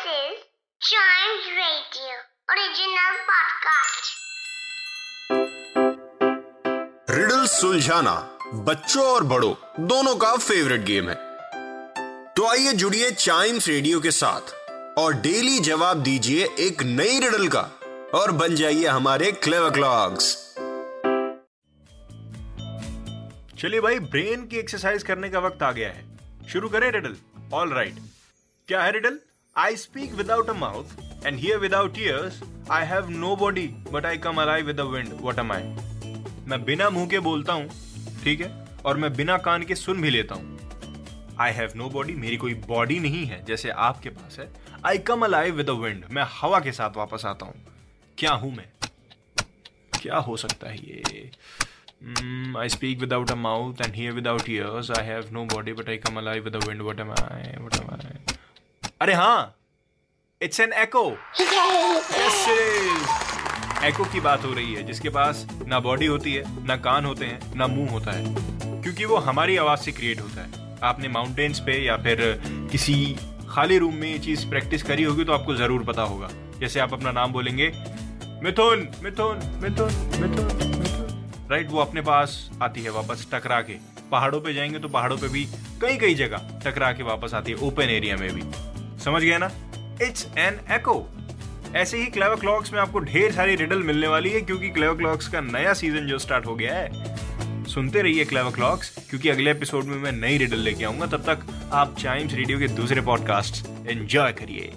This is Chimes Radio original podcast. Riddle सुलझाना बच्चों और बड़ों दोनों का फेवरेट गेम है। तो आइए जुड़िए चाइम्स रेडियो के साथ और डेली जवाब दीजिए एक नई रिडल का और बन जाइए हमारे क्लेवर क्लॉक्स चलिए भाई ब्रेन की एक्सरसाइज करने का वक्त आ गया है। शुरू करें रिडल ऑल राइट क्या है riddle I speak without a mouth and hear without ears I have no body but I come alive with the wind what am I मैं बिना मुँह के बोलता हूँ ठीक है और मैं बिना कान के सुन भी लेता हूँ आई हैव नो बॉडी मेरी कोई बॉडी नहीं है जैसे आपके पास है I come alive with wind मैं हवा के साथ वापस आता हूँ क्या हूँ मैं क्या हो सकता है ये I speak without a mouth and hear without ears. I have no body, but I come alive with the wind. What am I? What am I? अरे हाँ इट्स एन एको एको की बात हो रही है, जिसके पास ना बॉडी होती है, ना कान होते हैं, ना मुँह होता है, क्योंकि वो हमारी आवाज़ से क्रिएट होता है। आपने माउंटेन्स पे या फिर किसी खाली रूम में ये चीज़ प्रैक्टिस करी होगी तो आपको ज़रूर पता होगा। जैसे आप अपना नाम बोलेंगे, मिथुन मिथुन मिथुन मिथुन राइट वो अपने पास आती है वापस टकरा के। पहाड़ों पे जाएँगे तो पहाड़ों पे भी कई कई जगह टकरा के वापस आती है ओपन एरिया में भी। समझ गया ना? इट्स एन एको ऐसे ही क्लेवर क्लॉक्स में आपको ढेर सारी रिडल मिलने वाली है क्योंकि क्लेवर क्लॉक्स का नया सीज़न जो स्टार्ट हो गया है। सुनते रहिए क्लेवर क्लॉक्स क्योंकि अगले एपिसोड में मैं नई रिडल लेके आऊँगा। तब तक आप चाइम्स रेडियो के दूसरे पॉडकास्ट एंजॉय करिए।